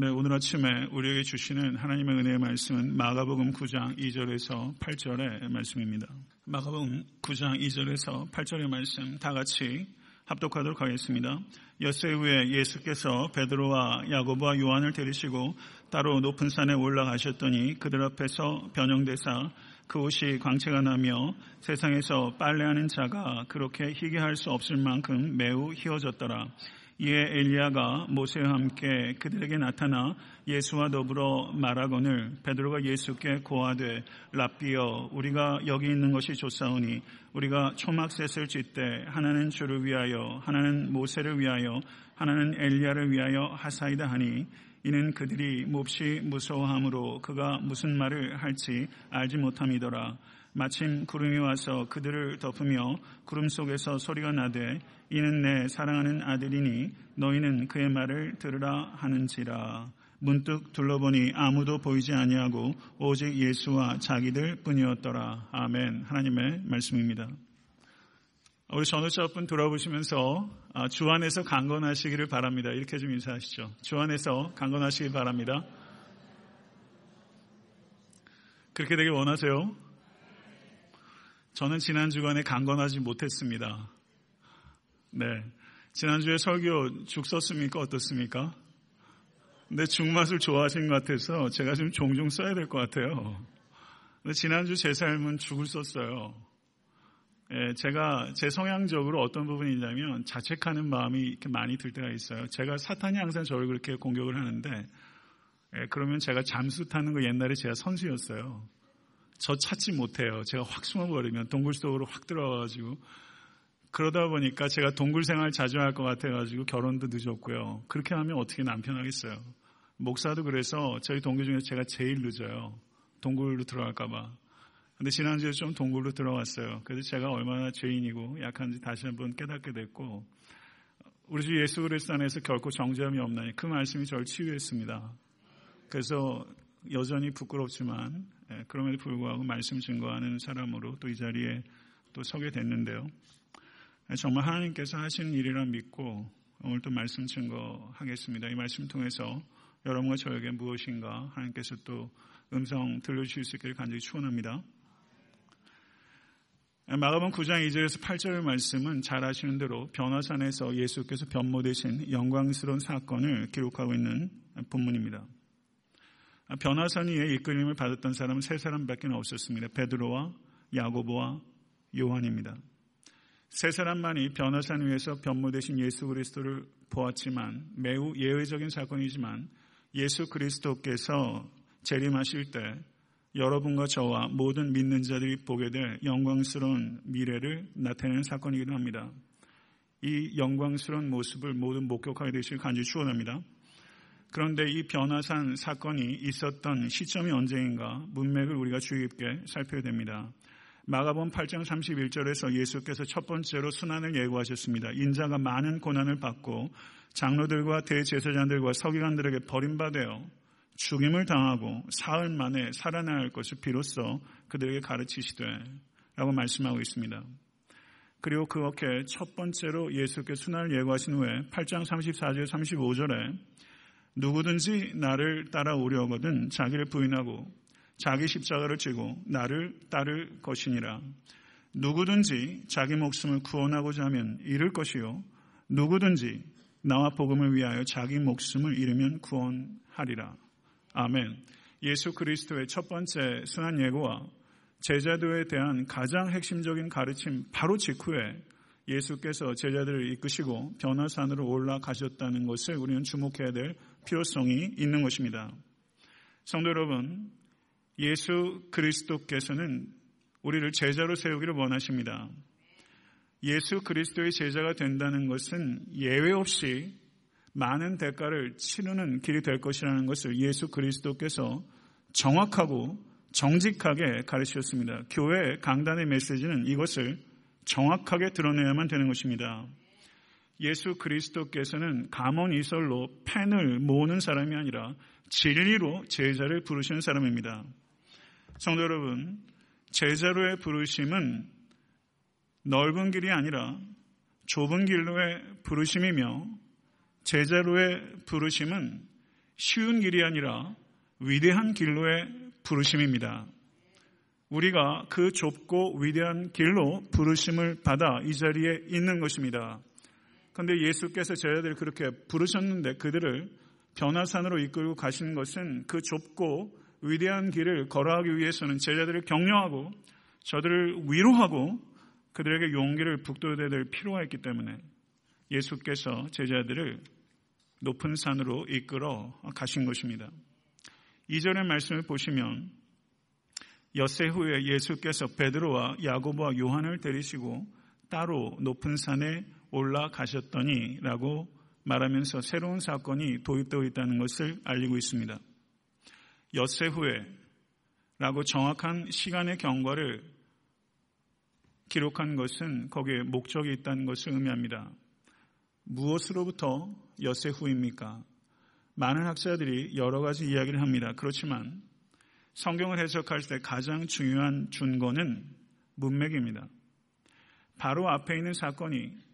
네, 오늘 아침에 우리에게 주시는 하나님의 은혜의 말씀은 마가복음 9장 2절에서 8절의 말씀입니다. 마가복음 9장 2절에서 8절의 말씀 다 같이 합독하도록 하겠습니다. 엿새 후에 예수께서 베드로와 야고보와 요한을 데리시고 따로 높은 산에 올라가셨더니 그들 앞에서 변형되사 그 옷이 광채가 나며 세상에서 빨래하는 자가 그렇게 희게 할 수 없을 만큼 매우 희어졌더라. 이에 엘리야가 모세와 함께 그들에게 나타나 예수와 더불어 말하거늘 베드로가 예수께 고하되 랍비여 우리가 여기 있는 것이 좋사오니 우리가 초막셋을 짓되 하나는 주를 위하여 하나는 모세를 위하여 하나는 엘리야를 위하여 하사이다 하니 이는 그들이 몹시 무서워함으로 그가 무슨 말을 할지 알지 못함이더라 마침 구름이 와서 그들을 덮으며 구름 속에서 소리가 나되 이는 내 사랑하는 아들이니 너희는 그의 말을 들으라 하는지라. 문득 둘러보니 아무도 보이지 아니하고 오직 예수와 자기들 뿐이었더라. 아멘. 하나님의 말씀입니다. 우리 전우자분 돌아보시면서 아, 주 안에서 강건하시기를 바랍니다. 이렇게 좀 인사하시죠. 주 안에서 강건하시기 바랍니다. 그렇게 되길 원하세요? 저는 지난 주간에 강건하지 못했습니다. 네. 지난주에 설교 죽 썼습니까? 어떻습니까? 근데 죽맛을 좋아하신 것 같아서 제가 좀 종종 써야 될 것 같아요. 근데 지난주 제 삶은 죽을 썼어요. 예, 제가 제 성향적으로 어떤 부분이 있냐면 자책하는 마음이 이렇게 많이 들 때가 있어요. 제가 사탄이 항상 저를 그렇게 공격을 하는데 예, 그러면 제가 잠수 타는 거 옛날에 제가 선수였어요. 저 찾지 못해요. 제가 확 숨어버리면 동굴 속으로 확 들어가가지고 그러다 보니까 제가 동굴 생활 자주 할 것 같아가지고 결혼도 늦었고요. 그렇게 하면 어떻게 남편 하겠어요. 목사도 그래서 저희 동기 중에 제가 제일 늦어요. 동굴로 들어갈까봐. 근데 지난주에 좀 동굴로 들어왔어요. 그래서 제가 얼마나 죄인이고 약한지 다시 한번 깨닫게 됐고 우리 주 예수 그리스도 안에서 결코 정죄함이 없나니 그 말씀이 저를 치유했습니다. 그래서 여전히 부끄럽지만 예, 그럼에도 불구하고 말씀 증거하는 사람으로 또 이 자리에 또 서게 됐는데요. 예, 정말 하나님께서 하시는 일이라 믿고 오늘 또 말씀 증거하겠습니다. 이 말씀 통해서 여러분과 저에게 무엇인가 하나님께서 또 음성 들려주실 수 있기를 간절히 축원합니다. 예, 마가복 9장 2절에서 8절의 말씀은 잘 아시는 대로 변화산에서 예수께서 변모 되신 영광스러운 사건을 기록하고 있는 본문입니다. 위에 이끌림을 받았던 사람은 세 사람밖에 없었습니다. 베드로와 야고보와 요한입니다. 세 사람만이 변화산 위에서 변모되신 예수 그리스도를 보았지만 매우 예외적인 사건이지만 예수 그리스도께서 재림하실 때 여러분과 저와 모든 믿는 자들이 보게 될 영광스러운 미래를 나타내는 사건이기도 합니다. 이 영광스러운 모습을 모든 목격하게 되실 간절히 축원합니다. 그런데 이 변화산 사건이 있었던 시점이 언제인가 문맥을 우리가 주의 깊게 살펴야 됩니다. 마가본 8장 31절에서 예수께서 첫 번째로 순환을 예고하셨습니다. 인자가 많은 고난을 받고 장로들과 대제사장들과 서기관들에게 버림받아 죽임을 당하고 사흘 만에 살아날 것을 비로소 그들에게 가르치시되 라고 말씀하고 있습니다. 그리고 그렇게 첫 번째로 예수께 순환을 예고하신 후에 8장 34절 35절에 누구든지 나를 따라오려거든 자기를 부인하고 자기 십자가를 지고 나를 따를 것이니라. 누구든지 자기 목숨을 구원하고자 하면 잃을 것이요. 누구든지 나와 복음을 위하여 자기 목숨을 잃으면 구원하리라. 아멘. 예수 그리스도의 첫 번째 순환 예고와 제자도에 대한 가장 핵심적인 가르침 바로 직후에 예수께서 제자들을 이끄시고 변화산으로 올라가셨다는 것을 우리는 주목해야 될 필요성이 있는 것입니다. 성도 여러분, 예수 그리스도께서는 우리를 제자로 세우기를 원하십니다. 예수 그리스도의 제자가 된다는 것은 예외 없이 많은 대가를 치르는 길이 될 것이라는 것을 예수 그리스도께서 정확하고 정직하게 가르치셨습니다. 교회 강단의 메시지는 이것을 정확하게 드러내야만 되는 것입니다. 예수 그리스도께서는 감언 이설로 팬을 모으는 사람이 아니라 진리로 제자를 부르시는 사람입니다. 성도 여러분, 제자로의 부르심은 넓은 길이 아니라 좁은 길로의 부르심이며 제자로의 부르심은 쉬운 길이 아니라 위대한 길로의 부르심입니다. 우리가 그 좁고 위대한 길로 부르심을 받아 이 자리에 있는 것입니다. 그런데 예수께서 제자들을 그렇게 부르셨는데 그들을 변화산으로 이끌고 가신 것은 그 좁고 위대한 길을 걸어가기 위해서는 제자들을 격려하고 저들을 위로하고 그들에게 용기를 북돋아야 될 필요가 있기 때문에 예수께서 제자들을 높은 산으로 이끌어 가신 것입니다. 이전의 말씀을 보시면 엿새 후에 예수께서 베드로와 야고보와 요한을 데리시고 따로 높은 산에 올라가셨더니 라고 말하면서 새로운 사건이 도입되어 있다는 것을 알리고 있습니다. 엿새 후에 라고 정확한 시간의 경과를 기록한 것은 거기에 목적이 있다는 것을 의미합니다. 무엇으로부터 엿새 후입니까? 많은 학자들이 여러 가지 이야기를 합니다. 그렇지만 성경을 해석할 때 가장 중요한 준거는 문맥입니다. 바로 앞에 있는 사건이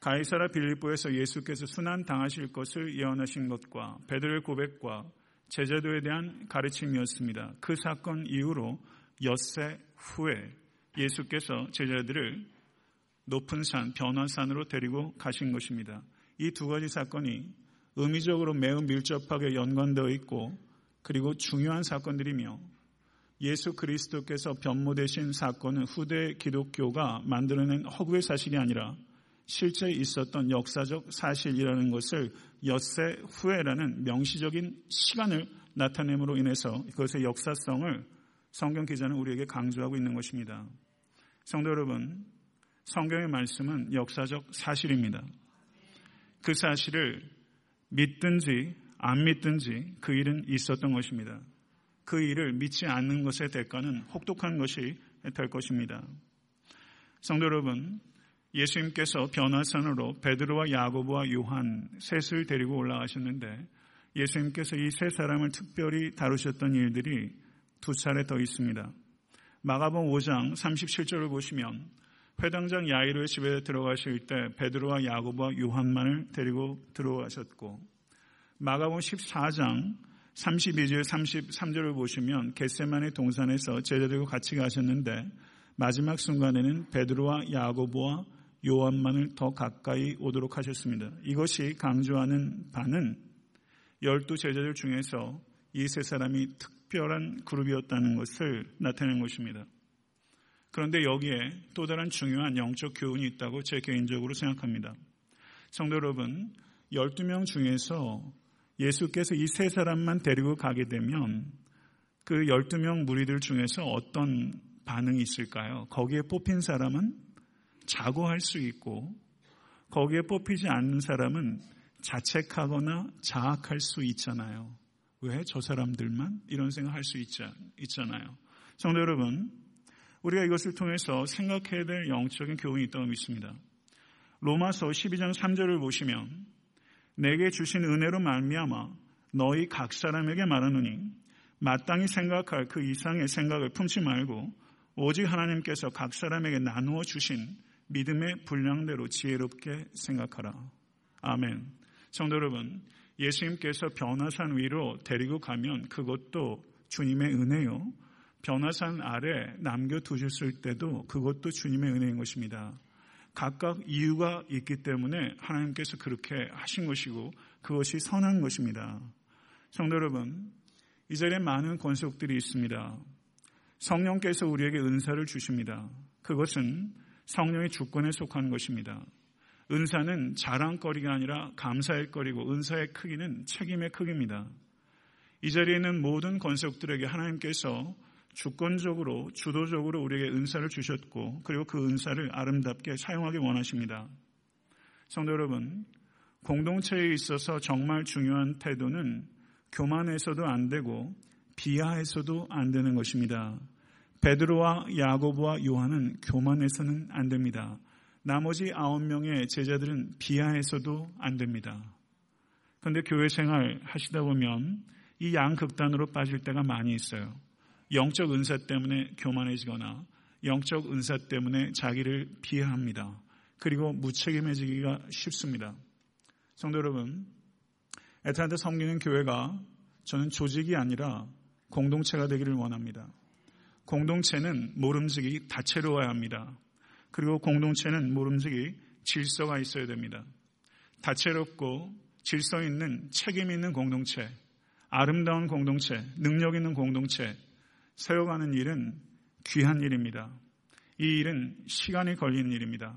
가이사라 빌립보에서 예수께서 순환 당하실 것을 예언하신 것과 베드로의 고백과 제자도에 대한 가르침이었습니다. 그 사건 이후로 엿새 후에 예수께서 제자들을 높은 산, 변화산으로 데리고 가신 것입니다. 이 두 가지 사건이 의미적으로 매우 밀접하게 연관되어 있고 그리고 중요한 사건들이며 예수 그리스도께서 변모되신 사건은 후대 기독교가 만들어낸 허구의 사실이 아니라 실제 있었던 역사적 사실이라는 것을 엿새 후에라는 명시적인 시간을 나타냄으로 인해서 그것의 역사성을 성경 기자는 우리에게 강조하고 있는 것입니다. 성도 여러분, 성경의 말씀은 역사적 사실입니다. 그 사실을 믿든지 안 믿든지 그 일은 있었던 것입니다. 그 일을 믿지 않는 것의 대가는 혹독한 것이 될 것입니다. 성도 여러분, 예수님께서 변화산으로 베드로와 야고보와 요한 셋을 데리고 올라가셨는데 예수님께서 이 세 사람을 특별히 다루셨던 일들이 두 차례 더 있습니다. 마가복 5장 37절을 보시면 회당장 야이로의 집에 들어가실 때 베드로와 야고보와 요한만을 데리고 들어가셨고 마가복 14장 32절 33절을 보시면 겟세만의 동산에서 제자들과 같이 가셨는데 마지막 순간에는 베드로와 야고보와 요한만을 더 가까이 오도록 하셨습니다. 이것이 강조하는 바는 열두 제자들 중에서 이 세 사람이 특별한 그룹이었다는 것을 나타내는 것입니다. 그런데 여기에 또 다른 중요한 영적 교훈이 있다고 제 개인적으로 생각합니다. 성도 여러분, 12명 중에서 예수께서 이 세 사람만 데리고 가게 되면 그 12명 무리들 중에서 어떤 반응이 있을까요? 거기에 뽑힌 사람은 자고할 수 있고 거기에 뽑히지 않는 사람은 자책하거나 자학할 수 있잖아요. 왜 저 사람들만 이런 생각할 수 있잖아요. 성도 여러분, 우리가 이것을 통해서 생각해야 될 영적인 교훈이 있다고 믿습니다. 로마서 12장 3절을 보시면 내게 주신 은혜로 말미암아 너희 각 사람에게 말하노니 마땅히 생각할 그 이상의 생각을 품지 말고 오직 하나님께서 각 사람에게 나누어 주신 믿음의 분량대로 지혜롭게 생각하라. 아멘. 성도 여러분, 예수님께서 변화산 위로 데리고 가면 그것도 주님의 은혜요. 변화산 아래 남겨두셨을 때도 그것도 주님의 은혜인 것입니다. 각각 이유가 있기 때문에 하나님께서 그렇게 하신 것이고 그것이 선한 것입니다. 성도 여러분, 이 자리에 많은 권속들이 있습니다. 성령께서 우리에게 은사를 주십니다. 그것은 성령의 주권에 속한 것입니다. 은사는 자랑거리가 아니라 감사의 거리고 은사의 크기는 책임의 크기입니다. 이 자리에 있는 모든 권속들에게 하나님께서 주권적으로 주도적으로 우리에게 은사를 주셨고 그리고 그 은사를 아름답게 사용하기 원하십니다. 성도 여러분, 공동체에 있어서 정말 중요한 태도는 교만해서도 안 되고 비하해서도 안 되는 것입니다. 베드로와 야고보와 요한은 교만해서는 안 됩니다. 나머지 아홉 명의 제자들은 비하해서도 안 됩니다. 그런데 교회 생활 하시다 보면 이 양극단으로 빠질 때가 많이 있어요. 영적 은사 때문에 교만해지거나 영적 은사 때문에 자기를 비하합니다. 그리고 무책임해지기가 쉽습니다. 성도 여러분, 애타한테 섬기는 교회가 저는 조직이 아니라 공동체가 되기를 원합니다. 공동체는 모름지기 다채로워야 합니다. 그리고 공동체는 모름지기 질서가 있어야 됩니다. 다채롭고 질서 있는 책임 있는 공동체, 아름다운 공동체, 능력 있는 공동체, 세워가는 일은 귀한 일입니다. 이 일은 시간이 걸리는 일입니다.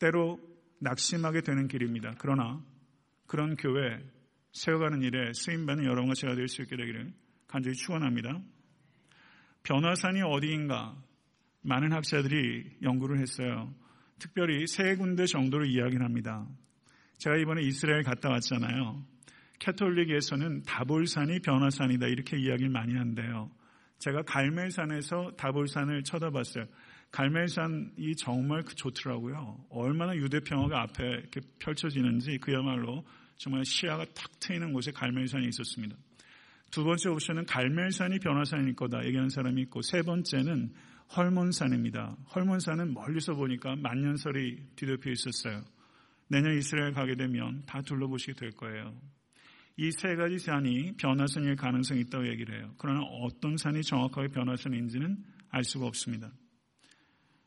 때로 낙심하게 되는 길입니다. 그러나 그런 교회 세워가는 일에 쓰임받는 여러분과 제가 될 수 있게 되기를 간절히 축원합니다. 변화산이 어디인가 많은 학자들이 연구를 했어요. 특별히 세 군데 정도로 이야기를 합니다. 제가 이번에 이스라엘 갔다 왔잖아요. 캐톨릭에서는 다볼산이 변화산이다 이렇게 이야기를 많이 한대요. 제가 갈멜산에서 다볼산을 쳐다봤어요. 갈멜산이 정말 그 좋더라고요. 얼마나 유대 평화가 앞에 이렇게 펼쳐지는지 그야말로 정말 시야가 탁 트이는 곳에 갈멜산이 있었습니다. 두 번째 옵션은 갈멜산이 변화산일 거다 얘기하는 사람이 있고 세 번째는 헐몬산입니다. 헐몬산은 멀리서 보니까 만년설이 뒤덮여 있었어요. 내년 이스라엘 가게 되면 다 둘러보시게 될 거예요. 이 세 가지 산이 변화산일 가능성이 있다고 얘기를 해요. 그러나 어떤 산이 정확하게 변화산인지는 알 수가 없습니다.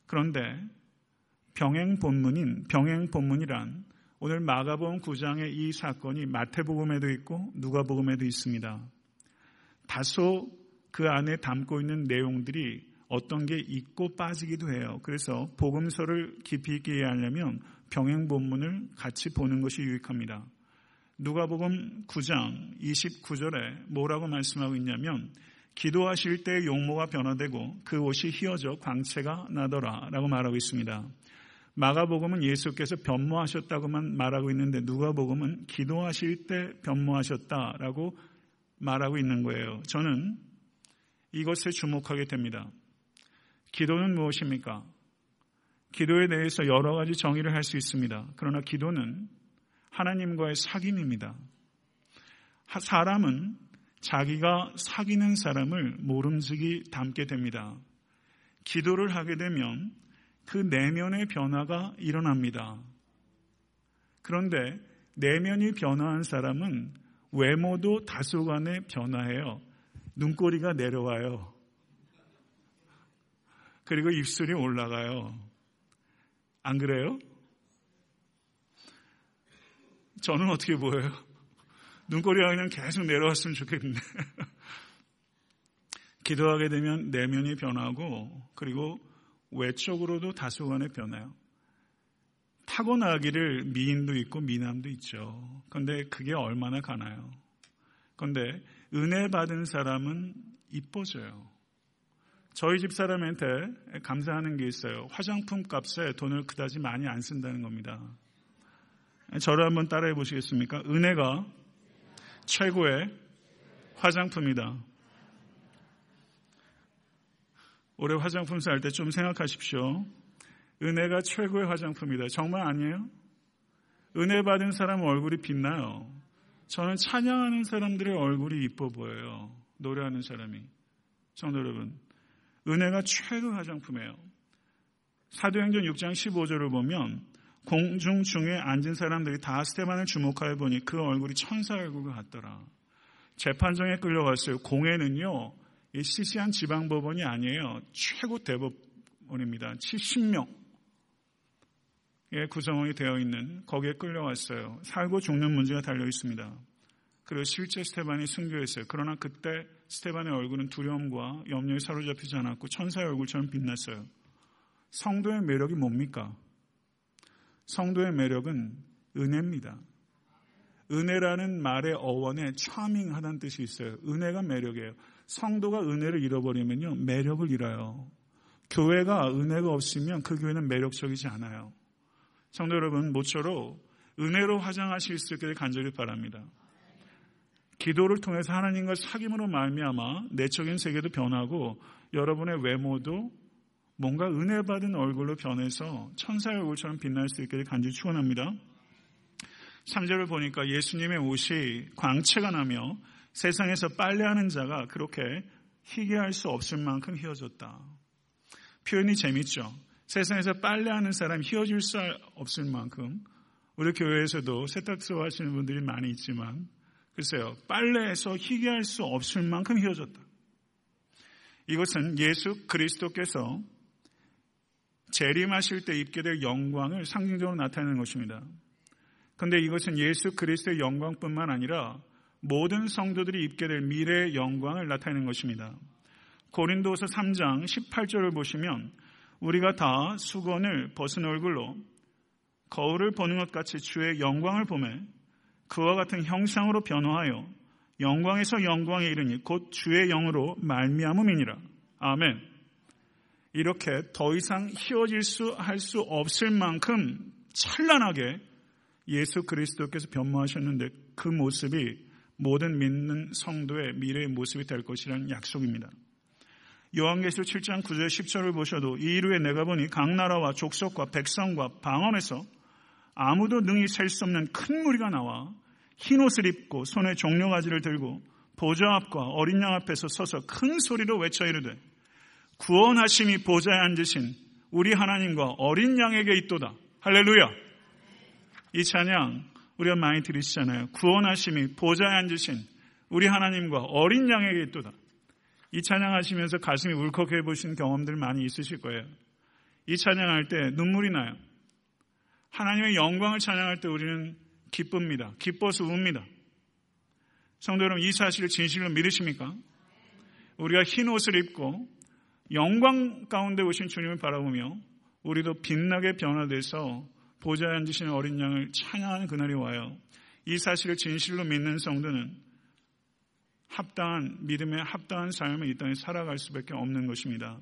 그런데 병행 본문인 병행 본문이란 오늘 마가복음 9장의 이 사건이 마태복음에도 있고 누가복음에도 있습니다. 다소 그 안에 담고 있는 내용들이 어떤 게 있고 빠지기도 해요. 그래서 복음서를 깊이 있게 이해하려면 병행 본문을 같이 보는 것이 유익합니다. 누가복음 9장 29절에 뭐라고 말씀하고 있냐면 기도하실 때 용모가 변화되고 그 옷이 휘어져 광채가 나더라라고 말하고 있습니다. 마가복음은 예수께서 변모하셨다고만 말하고 있는데 누가복음은 기도하실 때 변모하셨다라고 말하고 있는 거예요. 저는 이것에 주목하게 됩니다. 기도는 무엇입니까? 기도에 대해서 여러 가지 정의를 할 수 있습니다. 그러나 기도는 하나님과의 사귐입니다. 사람은 자기가 사귀는 사람을 모름지기 담게 됩니다. 기도를 하게 되면 그 내면의 변화가 일어납니다. 그런데 내면이 변화한 사람은 외모도 다소간에 변화해요. 눈꼬리가 내려와요. 그리고 입술이 올라가요. 안 그래요? 저는 어떻게 보여요? 눈꼬리가 그냥 계속 내려왔으면 좋겠는데. 기도하게 되면 내면이 변하고 그리고 외적으로도 다소간에 변해요. 타고나기를 미인도 있고 미남도 있죠. 그런데 그게 얼마나 가나요? 그런데 은혜 받은 사람은 이뻐져요. 저희 집 사람한테 감사하는 게 있어요. 화장품 값에 돈을 그다지 많이 안 쓴다는 겁니다. 저를 한번 따라해 보시겠습니까? 은혜가 최고의 화장품이다. 올해 화장품 살 때 좀 생각하십시오. 은혜가 최고의 화장품이다. 정말 아니에요? 은혜 받은 사람 얼굴이 빛나요. 저는 찬양하는 사람들의 얼굴이 이뻐 보여요. 노래하는 사람이. 성도 여러분, 은혜가 최고 화장품이에요. 사도행전 6장 15절을 보면 공중 중에 앉은 사람들이 다 스테반을 주목하여 보니 그 얼굴이 천사 얼굴과 같더라. 재판정에 끌려갔어요. 공회는요, 시시한 지방법원이 아니에요. 최고 대법원입니다. 70명. 의 구성원이 되어 있는 거기에 끌려왔어요. 살고 죽는 문제가 달려 있습니다. 그리고 실제 스테반이 순교했어요. 그러나 그때 스테반의 얼굴은 두려움과 염려에 사로잡히지 않았고 천사의 얼굴처럼 빛났어요. 성도의 매력이 뭡니까? 성도의 매력은 은혜입니다. 은혜라는 말의 어원에 차밍하다는 뜻이 있어요. 은혜가 매력이에요. 성도가 은혜를 잃어버리면요, 매력을 잃어요. 교회가 은혜가 없으면 그 교회는 매력적이지 않아요. 성도 여러분, 모쪼록 은혜로 화장하실 수 있기를 간절히 바랍니다. 기도를 통해서 하나님과 사귐으로 말미암아 내적인 세계도 변하고 여러분의 외모도 뭔가 은혜 받은 얼굴로 변해서 천사의 얼굴처럼 빛날 수 있기를 간절히 축원합니다. 3절을 보니까 예수님의 옷이 광채가 나며 세상에서 빨래하는 자가 그렇게 희게 할수 없을 만큼 휘어졌다. 표현이 재밌죠. 세상에서 빨래하는 사람 휘어질 수 없을 만큼 우리 교회에서도 세탁소 하시는 분들이 많이 있지만 글쎄요, 빨래에서 희귀할 수 없을 만큼 휘어졌다. 이것은 예수 그리스도께서 재림하실 때 입게 될 영광을 상징적으로 나타내는 것입니다. 그런데 이것은 예수 그리스도의 영광뿐만 아니라 모든 성도들이 입게 될 미래의 영광을 나타내는 것입니다. 고린도서 3장 18절을 보시면 우리가 다 수건을 벗은 얼굴로 거울을 보는 것 같이 주의 영광을 보매 그와 같은 형상으로 변화하여 영광에서 영광에 이르니 곧 주의 영으로 말미암음이니라. 아멘. 이렇게 더 이상 희어질 수 할 수 없을 만큼 찬란하게 예수 그리스도께서 변모하셨는데 그 모습이 모든 믿는 성도의 미래의 모습이 될 것이라는 약속입니다. 요한계시록 7장 9절 10절을 보셔도 이 이후에 내가 보니 각 나라와 족속과 백성과 방언에서 아무도 능히 셀 수 없는 큰 무리가 나와 흰 옷을 입고 손에 종려가지를 들고 보좌 앞과 어린 양 앞에서 서서 큰 소리로 외쳐 이르되 구원하심이 보좌에 앉으신 우리 하나님과 어린 양에게 있도다. 할렐루야. 이 찬양 우리가 많이 들으시잖아요. 구원하심이 보좌에 앉으신 우리 하나님과 어린 양에게 있도다. 이 찬양하시면서 가슴이 울컥해 보신 경험들 많이 있으실 거예요. 이 찬양할 때 눈물이 나요. 하나님의 영광을 찬양할 때 우리는 기쁩니다. 기뻐서 웁니다. 성도 여러분, 이 사실을 진실로 믿으십니까? 우리가 흰 옷을 입고 영광 가운데 오신 주님을 바라보며 우리도 빛나게 변화돼서 보좌에 앉으시는 어린 양을 찬양하는 그날이 와요. 이 사실을 진실로 믿는 성도는 합당한 믿음에 합당한 삶을 이 땅에 살아갈 수밖에 없는 것입니다.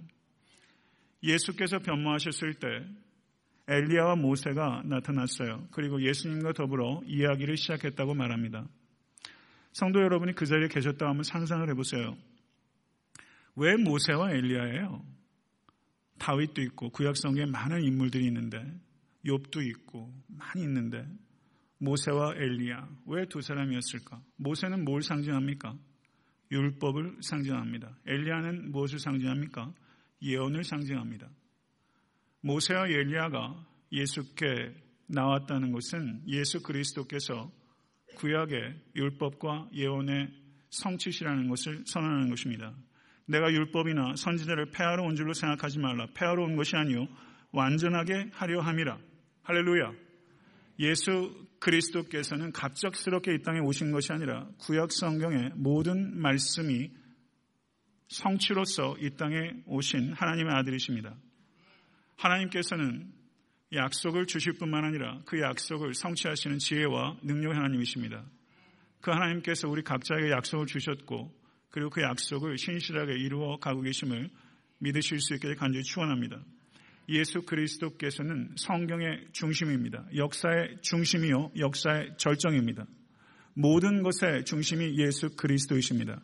예수께서 변모하셨을 때 엘리야와 모세가 나타났어요. 그리고 예수님과 더불어 이야기를 시작했다고 말합니다. 성도 여러분이 그 자리에 계셨다 하면 상상을 해보세요. 왜 모세와 엘리야예요? 다윗도 있고 구약성경에 많은 인물들이 있는데 욥도 있고 많이 있는데 모세와 엘리야 왜 두 사람이었을까? 모세는 뭘 상징합니까? 율법을 상징합니다. 엘리야는 무엇을 상징합니까? 예언을 상징합니다. 모세와 엘리야가 예수께 나왔다는 것은 예수 그리스도께서 구약의 율법과 예언의 성취시라는 것을 선언하는 것입니다. 내가 율법이나 선지자를 폐하러 온 줄로 생각하지 말라. 폐하러 온 것이 아니요 완전하게 하려 함이라. 할렐루야. 예수 그리스도께서는 갑작스럽게 이 땅에 오신 것이 아니라 구약 성경의 모든 말씀이 성취로서 이 땅에 오신 하나님의 아들이십니다. 하나님께서는 약속을 주실 뿐만 아니라 그 약속을 성취하시는 지혜와 능력의 하나님이십니다. 그 하나님께서 우리 각자에게 약속을 주셨고 그리고 그 약속을 신실하게 이루어 가고 계심을 믿으실 수 있게 간절히 축원합니다. 예수 그리스도께서는 성경의 중심입니다. 역사의 중심이요 역사의 절정입니다. 모든 것의 중심이 예수 그리스도이십니다.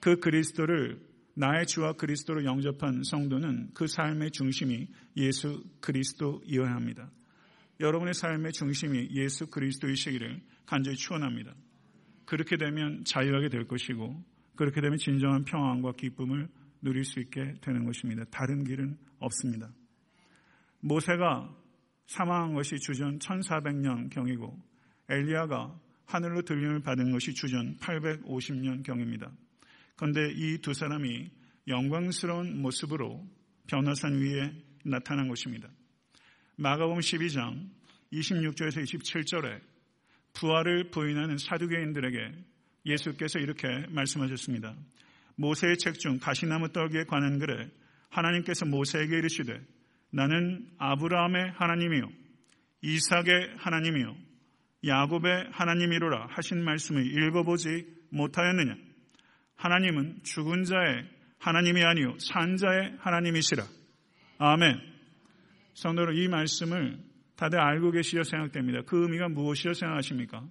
그 그리스도를 나의 주와 그리스도로 영접한 성도는 그 삶의 중심이 예수 그리스도이어야 합니다. 여러분의 삶의 중심이 예수 그리스도이시기를 간절히 축원합니다. 그렇게 되면 자유하게 될 것이고 그렇게 되면 진정한 평안과 기쁨을 누릴 수 있게 되는 것입니다. 다른 길은 없습니다. 모세가 사망한 것이 주전 1400년 경이고 엘리야가 하늘로 들림을 받은 것이 주전 850년 경입니다. 그런데 이 두 사람이 영광스러운 모습으로 변화산 위에 나타난 것입니다. 마가복음 12장 26절에서 27절에 부활을 부인하는 사두개인들에게 예수께서 이렇게 말씀하셨습니다. 모세의 책 중 가시나무 떨기에 관한 글에 하나님께서 모세에게 이르시되 나는 아브라함의 하나님이요 이삭의 하나님이요 야곱의 하나님이로라 하신 말씀을 읽어보지 못하였느냐 하나님은 죽은 자의 하나님이 아니요 산 자의 하나님이시라. 아멘. 성도로 이 말씀을 다들 알고 계시려 생각됩니다. 그 의미가 무엇이라 생각하십니까?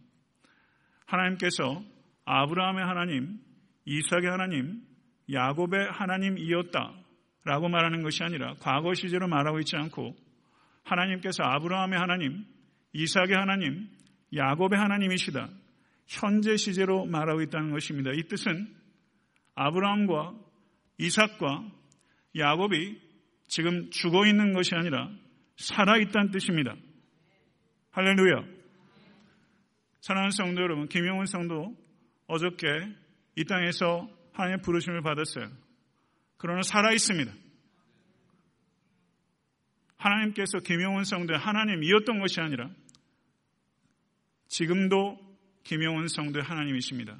하나님께서 아브라함의 하나님, 이삭의 하나님, 야곱의 하나님이었다. 라고 말하는 것이 아니라 과거 시제로 말하고 있지 않고 하나님께서 아브라함의 하나님, 이삭의 하나님, 야곱의 하나님이시다. 현재 시제로 말하고 있다는 것입니다. 이 뜻은 아브라함과 이삭과 야곱이 지금 죽어 있는 것이 아니라 살아 있다는 뜻입니다. 할렐루야. 사랑하는 성도 여러분, 김영훈 성도 어저께 이 땅에서 하나님의 부르심을 받았어요. 그러나 살아 있습니다. 하나님께서 김용훈 성도의 하나님이었던 것이 아니라 지금도 김용훈 성도의 하나님이십니다.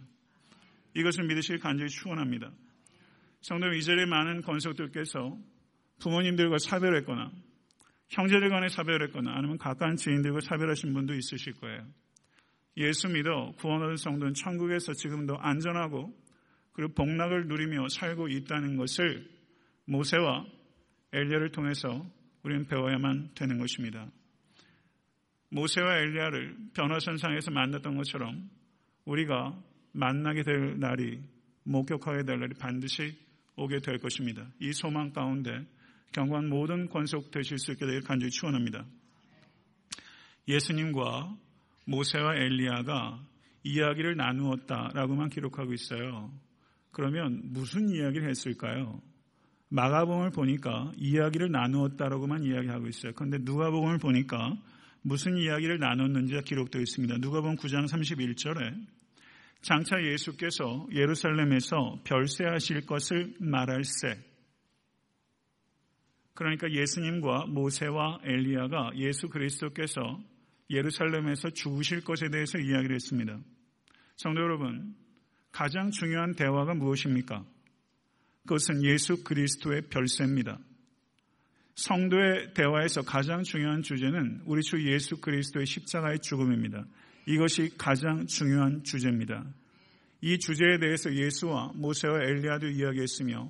이것을 믿으시길 간절히 축원합니다. 성도 이 자리에 많은 권속들께서 부모님들과 사별했거나 형제들 간에 사별했거나 아니면 가까운 지인들과 사별하신 분도 있으실 거예요. 예수 믿어 구원 얻은 성도는 천국에서 지금도 안전하고 그리고 복락을 누리며 살고 있다는 것을 모세와 엘리야를 통해서 우리는 배워야만 되는 것입니다. 모세와 엘리야를 변화선상에서 만났던 것처럼 우리가 만나게 될 날이 목격하게 될 날이 반드시 오게 될 것입니다. 이 소망 가운데 경관 모든 권속 되실 수 있게 되길 간절히 축원합니다. 예수님과 모세와 엘리야가 이야기를 나누었다라고만 기록하고 있어요. 그러면 무슨 이야기를 했을까요? 마가복음을 보니까 이야기를 나누었다라고만 이야기하고 있어요. 그런데 누가복음을 보니까 무슨 이야기를 나눴는지가 기록되어 있습니다. 누가복음 9장 31절에 장차 예수께서 예루살렘에서 별세하실 것을 말할세. 그러니까 예수님과 모세와 엘리야가 예수 그리스도께서 예루살렘에서 죽으실 것에 대해서 이야기를 했습니다. 성도 여러분, 가장 중요한 대화가 무엇입니까? 그것은 예수 그리스도의 별세입니다. 성도의 대화에서 가장 중요한 주제는 우리 주 예수 그리스도의 십자가의 죽음입니다. 이것이 가장 중요한 주제입니다. 이 주제에 대해서 예수와 모세와 엘리야도 이야기했으며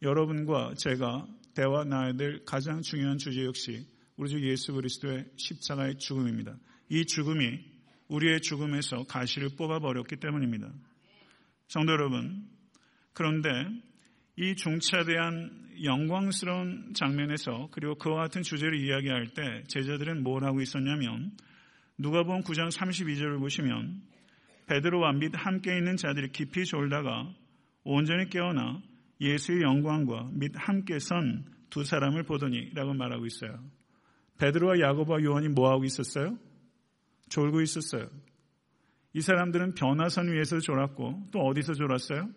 여러분과 제가 대화 나야 될 가장 중요한 주제 역시 우리 주 예수 그리스도의 십자가의 죽음입니다. 이 죽음이 우리의 죽음에서 가시를 뽑아버렸기 때문입니다. 성도 여러분, 그런데 이 중차대한 영광스러운 장면에서 그리고 그와 같은 주제를 이야기할 때 제자들은 뭘 하고 있었냐면 누가 본 9장 32절을 보시면 베드로와 및 함께 있는 자들이 깊이 졸다가 온전히 깨어나 예수의 영광과 및 함께 선 두 사람을 보더니 라고 말하고 있어요. 베드로와 야고보와 요한이 뭐 하고 있었어요? 졸고 있었어요. 이 사람들은 변화선 위에서 졸았고 또 어디서 졸았어요?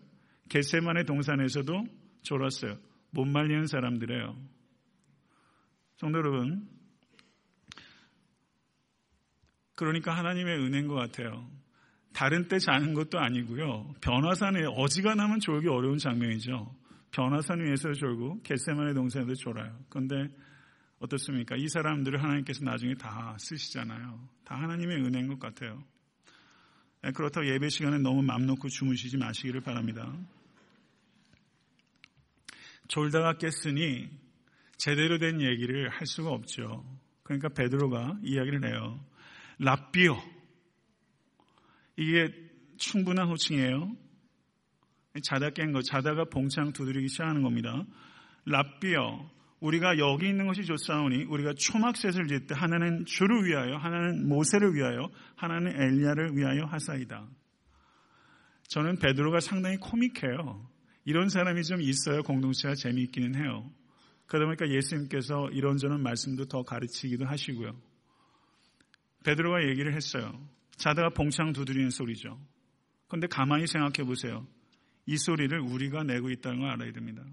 겟세만의 동산에서도 졸았어요. 못 말리는 사람들이에요. 성도 여러분, 그러니까 하나님의 은혜인 것 같아요. 다른 때 자는 것도 아니고요. 변화산에 어지간하면 졸기 어려운 장면이죠. 변화산 위에서 졸고 겟세만의 동산에서 졸아요. 그런데 어떻습니까? 이 사람들을 하나님께서 나중에 다 쓰시잖아요. 다 하나님의 은혜인 것 같아요. 네, 그렇다고 예배 시간에 너무 맘 놓고 주무시지 마시기를 바랍니다. 졸다가 깼으니 제대로 된 얘기를 할 수가 없죠. 그러니까 베드로가 이야기를 해요. 랍비오. 이게 충분한 호칭이에요. 자다 깬 거, 자다가 봉창 두드리기 시작하는 겁니다. 랍비오. 우리가 여기 있는 것이 좋사오니 우리가 초막셋을 짓때 하나는 주를 위하여, 하나는 모세를 위하여, 하나는 엘리야를 위하여 하사이다. 저는 베드로가 상당히 코믹해요. 이런 사람이 좀 있어야 공동체가 재미있기는 해요. 그러다 보니까 예수님께서 이런저런 말씀도 더 가르치기도 하시고요. 베드로가 얘기를 했어요. 자다가 봉창 두드리는 소리죠. 그런데 가만히 생각해 보세요. 이 소리를 우리가 내고 있다는 걸 알아야 됩니다.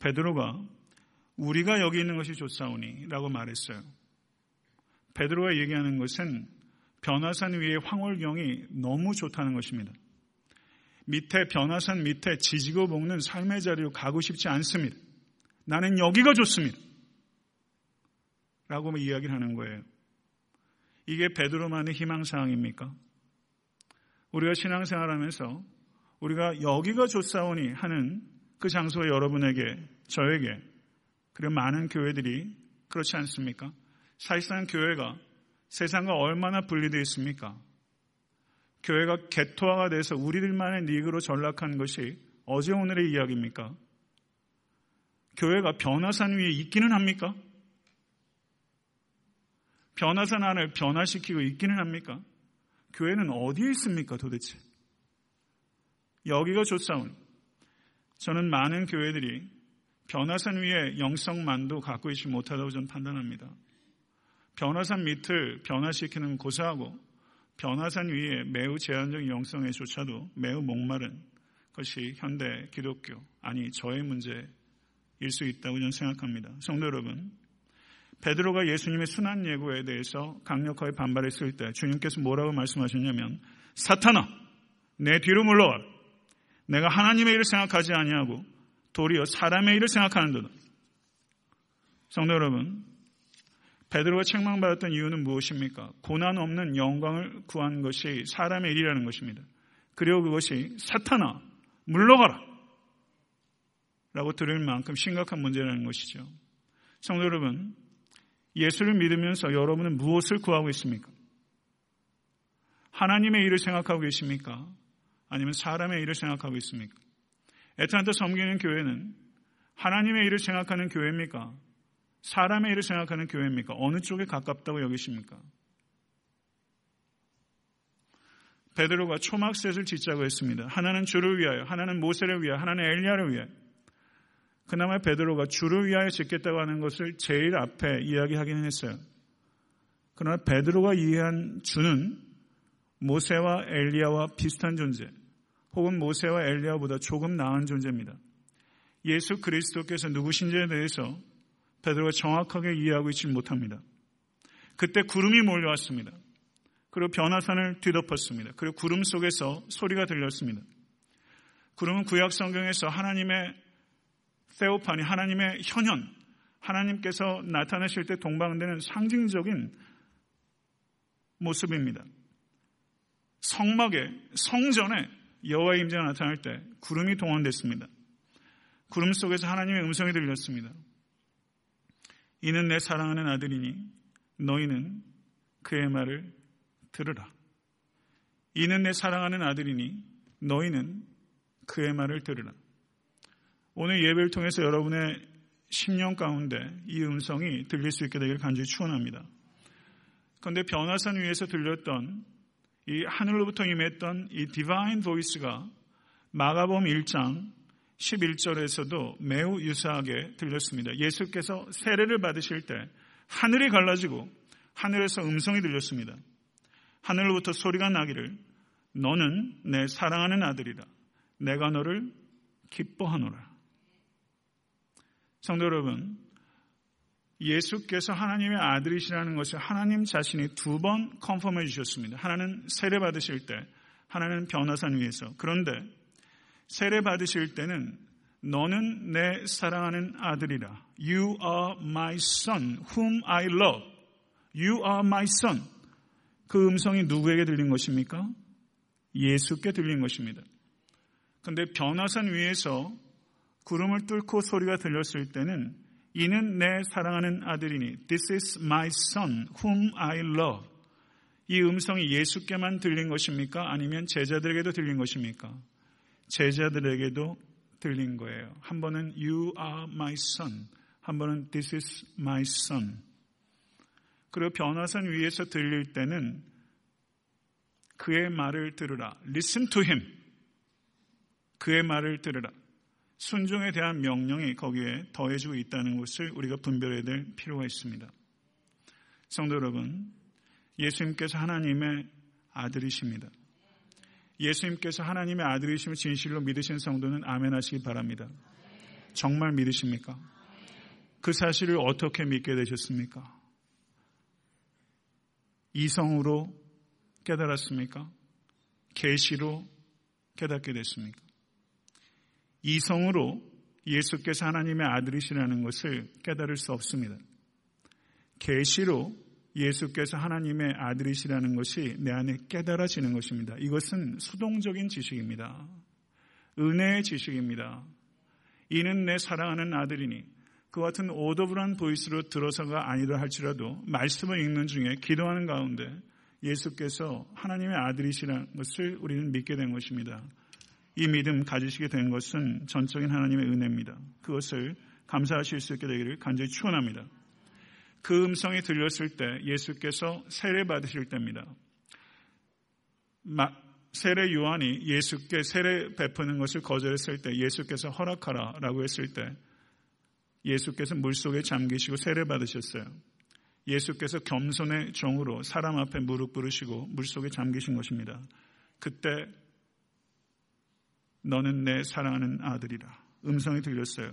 베드로가 우리가 여기 있는 것이 좋사오니 라고 말했어요. 베드로가 얘기하는 것은 변화산 위의 황홀경이 너무 좋다는 것입니다. 밑에 변화산 밑에 지지고 볶는 삶의 자리로 가고 싶지 않습니다. 나는 여기가 좋습니다. 라고 이야기를 하는 거예요. 이게 베드로만의 희망사항입니까? 우리가 신앙생활하면서 우리가 여기가 좋사오니 하는 그 장소에 여러분에게 저에게 그리고 많은 교회들이 그렇지 않습니까? 사실상 교회가 세상과 얼마나 분리되어 있습니까? 교회가 개토화가 돼서 우리들만의 닉으로 전락한 것이 어제 오늘의 이야기입니까? 교회가 변화산 위에 있기는 합니까? 변화산 안을 변화시키고 있기는 합니까? 교회는 어디에 있습니까 도대체? 여기가 좋사온. 저는 많은 교회들이 변화산 위에 영성만도 갖고 있지 못하다고 저는 판단합니다. 변화산 밑을 변화시키는 고사하고 변화산 위에 매우 제한적인 영성에조차도 매우 목마른 것이 현대 기독교, 아니 저의 문제일 수 있다고 저는 생각합니다. 성도 여러분, 베드로가 예수님의 순한 예고에 대해서 강력하게 반발했을 때 주님께서 뭐라고 말씀하셨냐면 사탄아 내 뒤로 물러와라. 내가 하나님의 일을 생각하지 아니하고 도리어 사람의 일을 생각하는 도다. 성도 여러분, 베드로가 책망받았던 이유는 무엇입니까? 고난 없는 영광을 구한 것이 사람의 일이라는 것입니다. 그리고 그것이 사탄아 물러가라 라고 들을 만큼 심각한 문제라는 것이죠. 성도 여러분, 예수를 믿으면서 여러분은 무엇을 구하고 있습니까? 하나님의 일을 생각하고 계십니까? 아니면 사람의 일을 생각하고 있습니까? 애틀란타 섬기는 교회는 하나님의 일을 생각하는 교회입니까? 사람의 일을 생각하는 교회입니까? 어느 쪽에 가깝다고 여기십니까? 베드로가 초막셋을 짓자고 했습니다. 하나는 주를 위하여, 하나는 모세를 위하여, 하나는 엘리야를 위하여. 그나마 베드로가 주를 위하여 짓겠다고 하는 것을 제일 앞에 이야기하기는 했어요. 그러나 베드로가 이해한 주는 모세와 엘리야와 비슷한 존재, 혹은 모세와 엘리야보다 조금 나은 존재입니다. 예수 그리스도께서 누구신지에 대해서 베드로가 정확하게 이해하고 있지 못합니다. 그때 구름이 몰려왔습니다. 그리고 변화산을 뒤덮었습니다. 그리고 구름 속에서 소리가 들렸습니다. 구름은 구약 성경에서 하나님의 세오판이 하나님의 현현, 하나님께서 나타나실 때 동방되는 상징적인 모습입니다. 성막에 성전에 여호와의 임재가 나타날 때 구름이 동원됐습니다. 구름 속에서 하나님의 음성이 들렸습니다. 이는 내 사랑하는 아들이니 너희는 그의 말을 들으라. 이는 내 사랑하는 아들이니 너희는 그의 말을 들으라. 오늘 예배를 통해서 여러분의 10년 가운데 이 음성이 들릴 수 있게 되기를 간절히 축원합니다. 그런데 변화산 위에서 들렸던 이 하늘로부터 임했던 이 디바인 보이스가 마가범 1장 11절에서도 매우 유사하게 들렸습니다. 예수께서 세례를 받으실 때 하늘이 갈라지고 하늘에서 음성이 들렸습니다. 하늘로부터 소리가 나기를 너는 내 사랑하는 아들이라 내가 너를 기뻐하노라. 성도 여러분, 예수께서 하나님의 아들이시라는 것을 하나님 자신이 두 번 컨펌해 주셨습니다. 하나는 세례 받으실 때, 하나는 변화산 위에서. 그런데 세례 받으실 때는 너는 내 사랑하는 아들이라. You are my son, whom I love. You are my son. 그 음성이 누구에게 들린 것입니까? 예수께 들린 것입니다. 그런데 변화산 위에서 구름을 뚫고 소리가 들렸을 때는 이는 내 사랑하는 아들이니 This is my son whom I love. 이 음성이 예수께만 들린 것입니까? 아니면 제자들에게도 들린 것입니까? 제자들에게도 들린 거예요. 한 번은 You are my son. 한 번은 This is my son. 그리고 변화선 위에서 들릴 때는 그의 말을 들으라. Listen to him. 그의 말을 들으라. 순종에 대한 명령이 거기에 더해지고 있다는 것을 우리가 분별해야 될 필요가 있습니다. 성도 여러분, 예수님께서 하나님의 아들이십니다. 예수님께서 하나님의 아들이심을 진실로 믿으신 성도는 아멘 하시기 바랍니다. 정말 믿으십니까? 그 사실을 어떻게 믿게 되셨습니까? 이성으로 깨달았습니까? 계시로 깨닫게 됐습니까? 이성으로 예수께서 하나님의 아들이시라는 것을 깨달을 수 없습니다. 계시로 예수께서 하나님의 아들이시라는 것이 내 안에 깨달아지는 것입니다. 이것은 수동적인 지식입니다. 은혜의 지식입니다. 이는 내 사랑하는 아들이니 그 같은 오더블한 보이스로 들어서가 아니라 할지라도 말씀을 읽는 중에 기도하는 가운데 예수께서 하나님의 아들이시라는 것을 우리는 믿게 된 것입니다. 이 믿음 가지시게 된 것은 전적인 하나님의 은혜입니다. 그것을 감사하실 수 있게 되기를 간절히 축원합니다. 그 음성이 들렸을 때 예수께서 세례 받으실 때입니다. 세례 요한이 예수께 세례 베푸는 것을 거절했을 때 예수께서 허락하라라고 했을 때 예수께서 물속에 잠기시고 세례 받으셨어요. 예수께서 겸손의 종으로 사람 앞에 무릎 꿇으시고 물속에 잠기신 것입니다. 그때 너는 내 사랑하는 아들이라 음성이 들렸어요.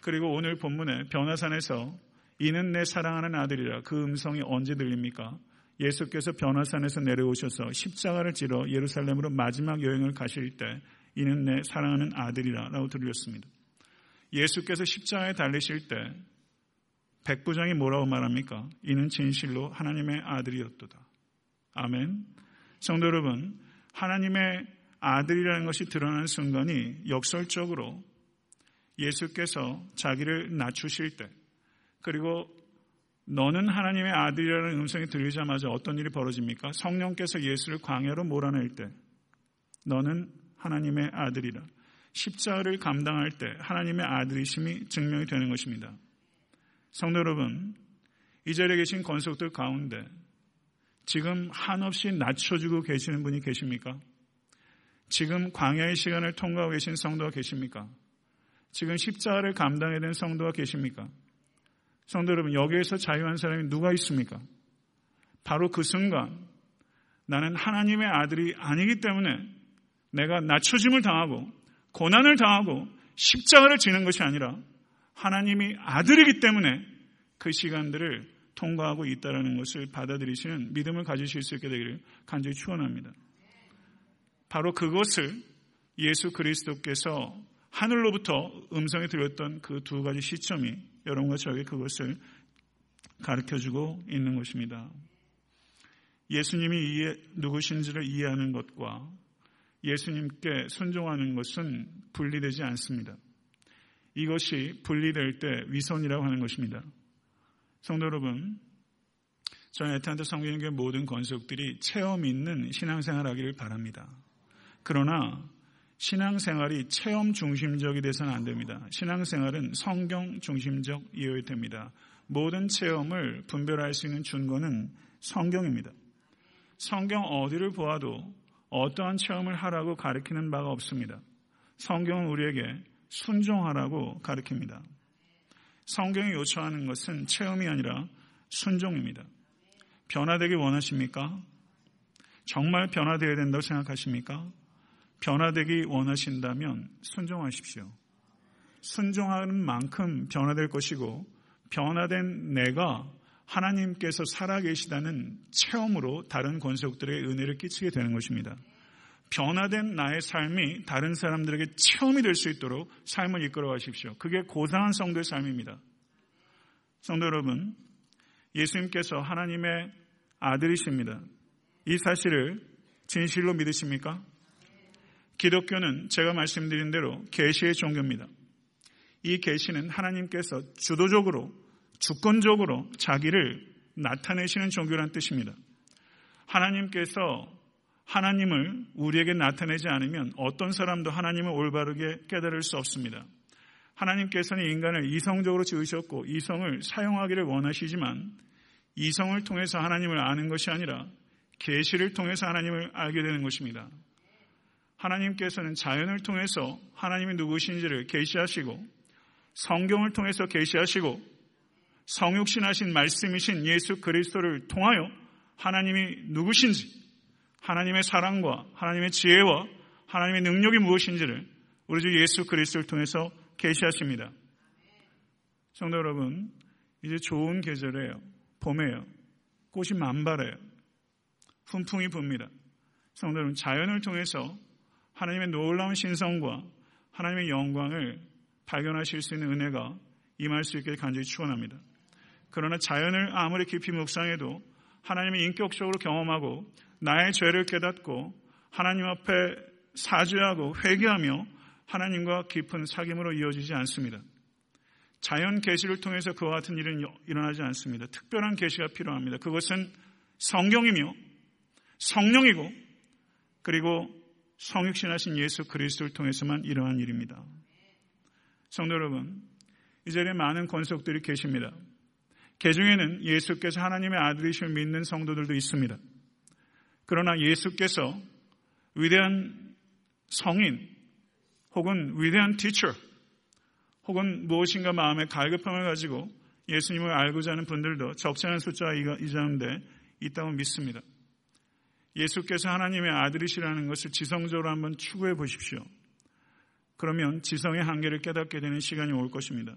그리고 오늘 본문에 변화산에서 이는 내 사랑하는 아들이라 그 음성이 언제 들립니까? 예수께서 변화산에서 내려오셔서 십자가를 지러 예루살렘으로 마지막 여행을 가실 때 이는 내 사랑하는 아들이라 라고 들렸습니다. 예수께서 십자가에 달리실 때 백부장이 뭐라고 말합니까? 이는 진실로 하나님의 아들이었도다. 아멘. 성도 여러분, 하나님의 아들이라는 것이 드러나는 순간이 역설적으로 예수께서 자기를 낮추실 때, 그리고 너는 하나님의 아들이라는 음성이 들리자마자 어떤 일이 벌어집니까? 성령께서 예수를 광야로 몰아낼 때, 너는 하나님의 아들이라. 십자가를 감당할 때 하나님의 아들이심이 증명이 되는 것입니다. 성도 여러분, 이 자리에 계신 권속들 가운데 지금 한없이 낮춰주고 계시는 분이 계십니까? 지금 광야의 시간을 통과하고 계신 성도가 계십니까? 지금 십자가를 감당해야 되는 성도가 계십니까? 성도 여러분, 여기에서 자유한 사람이 누가 있습니까? 바로 그 순간 나는 하나님의 아들이 아니기 때문에 내가 낮춰짐을 당하고 고난을 당하고 십자가를 지는 것이 아니라 하나님이 아들이기 때문에 그 시간들을 통과하고 있다는 것을 받아들이시는 믿음을 가지실 수 있게 되기를 간절히 축원합니다. 바로 그것을 예수 그리스도께서 하늘로부터 음성이 들렸던 그 두 가지 시점이 여러분과 저에게 그것을 가르쳐 주고 있는 것입니다. 예수님이 이해, 누구신지를 이해하는 것과 예수님께 순종하는 것은 분리되지 않습니다. 이것이 분리될 때 위선이라고 하는 것입니다. 성도 여러분, 저는 에탄트 성경교회 모든 건속들이 체험 있는 신앙생활 하기를 바랍니다. 그러나 신앙생활이 체험 중심적이 돼서는 안 됩니다. 신앙생활은 성경 중심적이어야 됩니다. 모든 체험을 분별할 수 있는 준거는 성경입니다. 성경 어디를 보아도 어떠한 체험을 하라고 가르치는 바가 없습니다. 성경은 우리에게 순종하라고 가르칩니다. 성경이 요청하는 것은 체험이 아니라 순종입니다. 변화되기 원하십니까? 정말 변화되어야 된다고 생각하십니까? 변화되기 원하신다면 순종하십시오. 순종하는 만큼 변화될 것이고 변화된 내가 하나님께서 살아계시다는 체험으로 다른 권속들의 은혜를 끼치게 되는 것입니다. 변화된 나의 삶이 다른 사람들에게 체험이 될 수 있도록 삶을 이끌어 가십시오. 그게 고상한 성도의 삶입니다. 성도 여러분, 예수님께서 하나님의 아들이십니다. 이 사실을 진실로 믿으십니까? 기독교는 제가 말씀드린 대로 계시의 종교입니다. 이 계시는 하나님께서 주도적으로 주권적으로 자기를 나타내시는 종교란 뜻입니다. 하나님께서 하나님을 우리에게 나타내지 않으면 어떤 사람도 하나님을 올바르게 깨달을 수 없습니다. 하나님께서는 인간을 이성적으로 지으셨고 이성을 사용하기를 원하시지만 이성을 통해서 하나님을 아는 것이 아니라 계시를 통해서 하나님을 알게 되는 것입니다. 하나님께서는 자연을 통해서 하나님이 누구신지를 계시하시고 성경을 통해서 계시하시고 성육신하신 말씀이신 예수 그리스도를 통하여 하나님이 누구신지 하나님의 사랑과 하나님의 지혜와 하나님의 능력이 무엇인지를 우리 주 예수 그리스도를 통해서 계시하십니다. 성도 여러분, 이제 좋은 계절이에요. 봄에요. 꽃이 만발해요. 훈풍이 붑니다. 성도 여러분, 자연을 통해서 하나님의 놀라운 신성과 하나님의 영광을 발견하실 수 있는 은혜가 임할 수 있게 간절히 축원합니다. 그러나 자연을 아무리 깊이 묵상해도 하나님의 인격적으로 경험하고 나의 죄를 깨닫고 하나님 앞에 사죄하고 회개하며 하나님과 깊은 사귐으로 이어지지 않습니다. 자연 계시를 통해서 그와 같은 일은 일어나지 않습니다. 특별한 계시가 필요합니다. 그것은 성경이며 성령이고 그리고 성육신하신 예수 그리스도를 통해서만 일어난 일입니다. 성도 여러분, 이 자리에 많은 권속들이 계십니다. 그 중에는 예수께서 하나님의 아들이심을 믿는 성도들도 있습니다. 그러나 예수께서 위대한 성인 혹은 위대한 티처 혹은 무엇인가 마음에 갈급함을 가지고 예수님을 알고자 하는 분들도 적지 않은 가운데 있다고 믿습니다. 예수께서 하나님의 아들이시라는 것을 지성적으로 한번 추구해 보십시오. 그러면 지성의 한계를 깨닫게 되는 시간이 올 것입니다.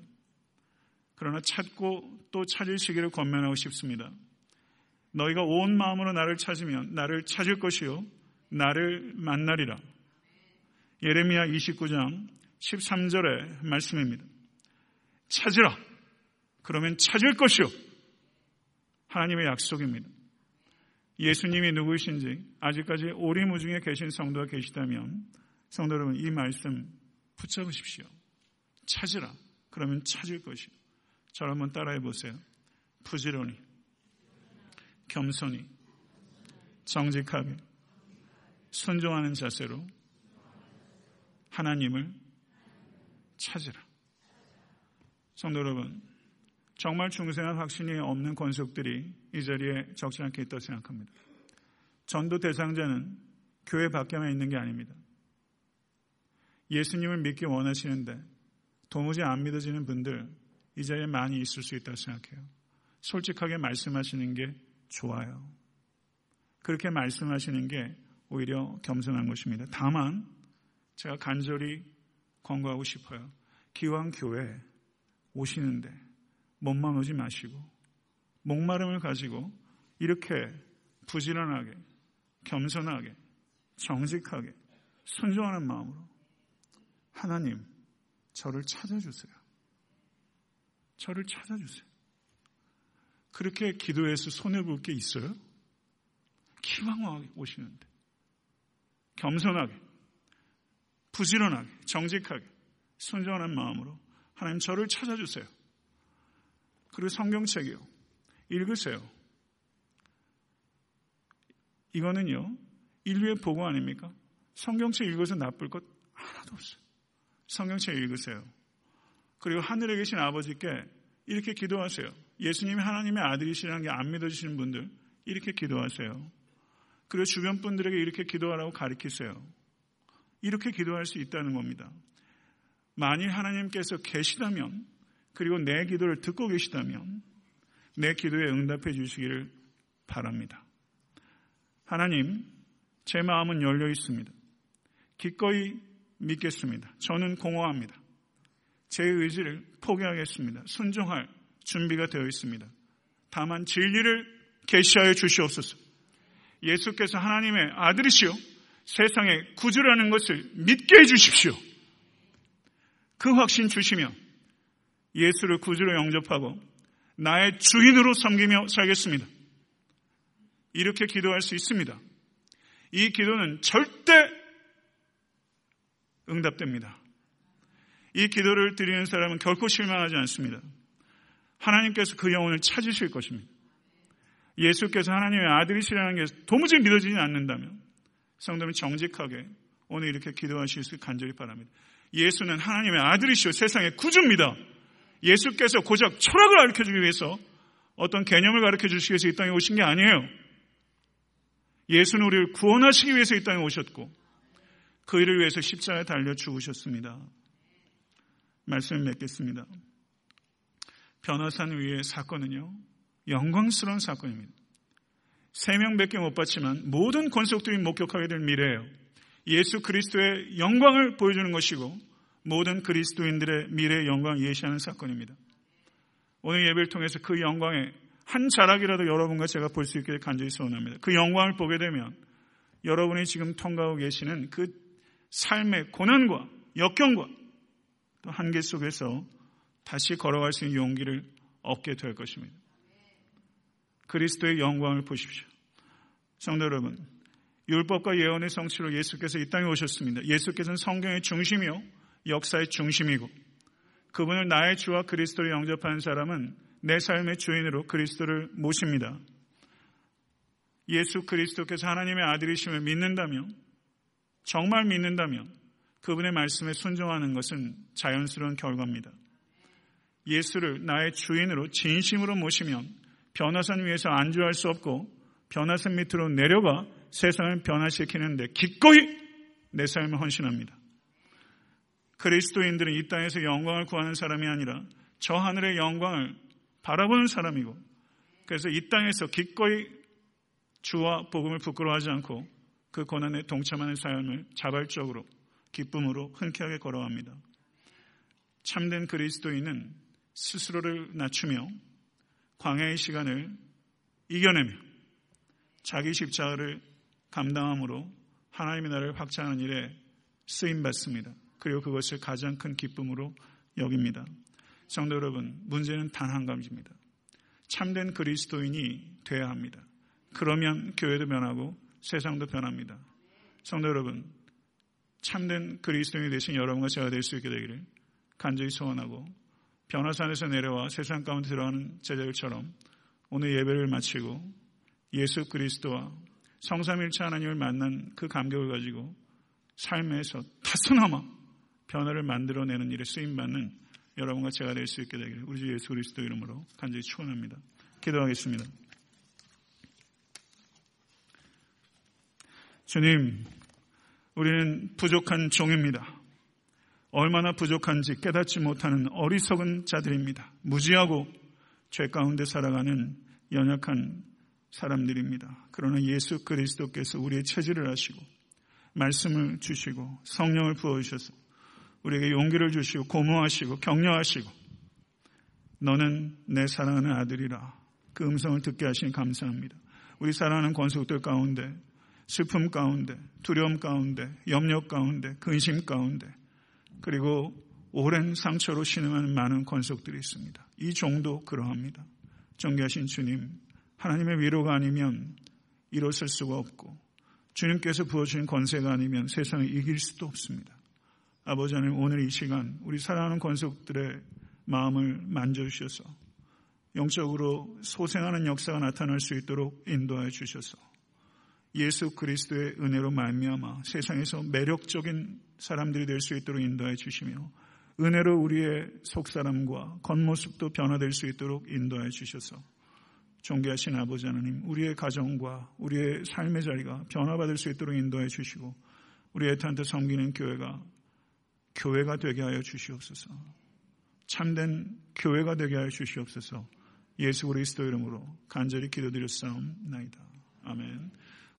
그러나 찾고 또 찾으시기를 권면하고 싶습니다. 너희가 온 마음으로 나를 찾으면 나를 찾을 것이요 나를 만나리라. 예레미야 29장 13절의 말씀입니다. 찾으라. 그러면 찾을 것이요. 하나님의 약속입니다. 예수님이 누구이신지 아직까지 오리무중에 계신 성도가 계시다면 성도 여러분 이 말씀 붙잡으십시오. 찾으라. 그러면 찾을 것이요. 저를 한번 따라해 보세요. 부지런히, 겸손히, 정직하게, 순종하는 자세로 하나님을 찾으라. 성도 여러분, 정말 중생한 확신이 없는 권속들이 이 자리에 적지 않게 있다고 생각합니다. 전도 대상자는 교회 밖에만 있는 게 아닙니다. 예수님을 믿기 원하시는데 도무지 안 믿어지는 분들 이 자리에 많이 있을 수 있다고 생각해요. 솔직하게 말씀하시는 게 좋아요. 그렇게 말씀하시는 게 오히려 겸손한 것입니다. 다만 제가 간절히 권고하고 싶어요. 기왕 교회 오시는데 몸만 오지 마시고 목마름을 가지고 이렇게 부지런하게 겸손하게 정직하게 순종하는 마음으로 하나님 저를 찾아주세요. 저를 찾아주세요. 그렇게 기도해서 손해볼 게 있어요? 기왕 오시는데 겸손하게 부지런하게 정직하게 순종하는 마음으로 하나님 저를 찾아주세요. 그리고 성경책이요. 읽으세요. 이거는요. 인류의 보고 아닙니까? 성경책 읽어서 나쁠 것 하나도 없어요. 성경책 읽으세요. 그리고 하늘에 계신 아버지께 이렇게 기도하세요. 예수님이 하나님의 아들이시라는 게 안 믿어지시는 분들 이렇게 기도하세요. 그리고 주변 분들에게 이렇게 기도하라고 가르치세요. 이렇게 기도할 수 있다는 겁니다. 만일 하나님께서 계시다면 그리고 내 기도를 듣고 계시다면 내 기도에 응답해 주시기를 바랍니다. 하나님, 제 마음은 열려 있습니다. 기꺼이 믿겠습니다. 저는 공허합니다. 제 의지를 포기하겠습니다. 순종할 준비가 되어 있습니다. 다만 진리를 계시하여 주시옵소서. 예수께서 하나님의 아들이시오 세상의 구주라는 것을 믿게 해 주십시오. 그 확신 주시며 예수를 구주로 영접하고 나의 주인으로 섬기며 살겠습니다. 이렇게 기도할 수 있습니다. 이 기도는 절대 응답됩니다. 이 기도를 드리는 사람은 결코 실망하지 않습니다. 하나님께서 그 영혼을 찾으실 것입니다. 예수께서 하나님의 아들이시라는 게 도무지 믿어지지 않는다면 성도는 정직하게 오늘 이렇게 기도하실 수 간절히 바랍니다. 예수는 하나님의 아들이시오 세상의 구주입니다. 예수께서 고작 철학을 가르쳐 주기 위해서 어떤 개념을 가르쳐 주시기 위해서 이 땅에 오신 게 아니에요. 예수는 우리를 구원하시기 위해서 이 땅에 오셨고 그 일을 위해서 십자가에 달려 죽으셨습니다. 말씀을 맺겠습니다. 변화산 위의 사건은요. 영광스러운 사건입니다. 세 명밖에 못 봤지만 모든 권속들이 목격하게 될 미래예요. 예수 그리스도의 영광을 보여주는 것이고 모든 그리스도인들의 미래의 영광을 예시하는 사건입니다. 오늘 예배를 통해서 그 영광의 한 자락이라도 여러분과 제가 볼 수 있게 간절히 소원합니다. 그 영광을 보게 되면 여러분이 지금 통과하고 계시는 그 삶의 고난과 역경과 또 한계 속에서 다시 걸어갈 수 있는 용기를 얻게 될 것입니다. 그리스도의 영광을 보십시오. 성도 여러분, 율법과 예언의 성취로 예수께서 이 땅에 오셨습니다. 예수께서는 성경의 중심이요, 역사의 중심이고, 그분을 나의 주와 그리스도를 영접하는 사람은 내 삶의 주인으로 그리스도를 모십니다. 예수 그리스도께서 하나님의 아들이심을 믿는다면, 정말 믿는다면, 그분의 말씀에 순종하는 것은 자연스러운 결과입니다. 예수를 나의 주인으로 진심으로 모시면 변화산 위에서 안주할 수 없고 변화산 밑으로 내려가 세상을 변화시키는데 기꺼이 내 삶을 헌신합니다. 그리스도인들은 이 땅에서 영광을 구하는 사람이 아니라 저 하늘의 영광을 바라보는 사람이고 그래서 이 땅에서 기꺼이 주와 복음을 부끄러워하지 않고 그 고난에 동참하는 삶을 자발적으로 기쁨으로 흔쾌하게 걸어갑니다. 참된 그리스도인은 스스로를 낮추며 광야의 시간을 이겨내며 자기 십자가를 감당함으로 하나님의 나라를 확장하는 일에 쓰임 받습니다. 그리고 그것을 가장 큰 기쁨으로 여깁니다. 성도 여러분, 문제는 단 한 가지입니다. 참된 그리스도인이 돼야 합니다. 그러면 교회도 변하고 세상도 변합니다. 성도 여러분, 참된 그리스도인이 되신 여러분과 제가 될 수 있게 되기를 간절히 소원하고 변화산에서 내려와 세상 가운데 들어가는 제자들처럼 오늘 예배를 마치고 예수 그리스도와 성삼일체 하나님을 만난 그 감격을 가지고 삶에서 다소나마 변화를 만들어내는 일에 쓰임받는 여러분과 제가 될 수 있게 되기를 우리 주 예수 그리스도 이름으로 간절히 축원합니다. 기도하겠습니다. 주님, 우리는 부족한 종입니다. 얼마나 부족한지 깨닫지 못하는 어리석은 자들입니다. 무지하고 죄 가운데 살아가는 연약한 사람들입니다. 그러나 예수 그리스도께서 우리의 체질을 하시고 말씀을 주시고 성령을 부어 주셔서 우리에게 용기를 주시고 고무하시고 격려하시고 너는 내 사랑하는 아들이라 그 음성을 듣게 하시니 감사합니다. 우리 사랑하는 권속들 가운데 슬픔 가운데 두려움 가운데 염려 가운데 근심 가운데 그리고 오랜 상처로 신음하는 많은 권속들이 있습니다. 이 정도 그러합니다. 존귀하신 주님 하나님의 위로가 아니면 일어설 수가 없고 주님께서 부어주신 권세가 아니면 세상을 이길 수도 없습니다. 아버지 하나님 오늘 이 시간 우리 사랑하는 권속들의 마음을 만져주셔서 영적으로 소생하는 역사가 나타날 수 있도록 인도하여 주셔서 예수 그리스도의 은혜로 말미암아 세상에서 매력적인 사람들이 될 수 있도록 인도하여 주시며 은혜로 우리의 속사람과 겉모습도 변화될 수 있도록 인도하여 주셔서 존귀하신 아버지 하나님 우리의 가정과 우리의 삶의 자리가 변화받을 수 있도록 인도해 주시고 우리 애타한테 섬기는 교회가 교회가 되게 하여 주시옵소서. 참된 교회가 되게 하여 주시옵소서. 예수 그리스도 이름으로 간절히 기도드렸사옵나이다. 아멘.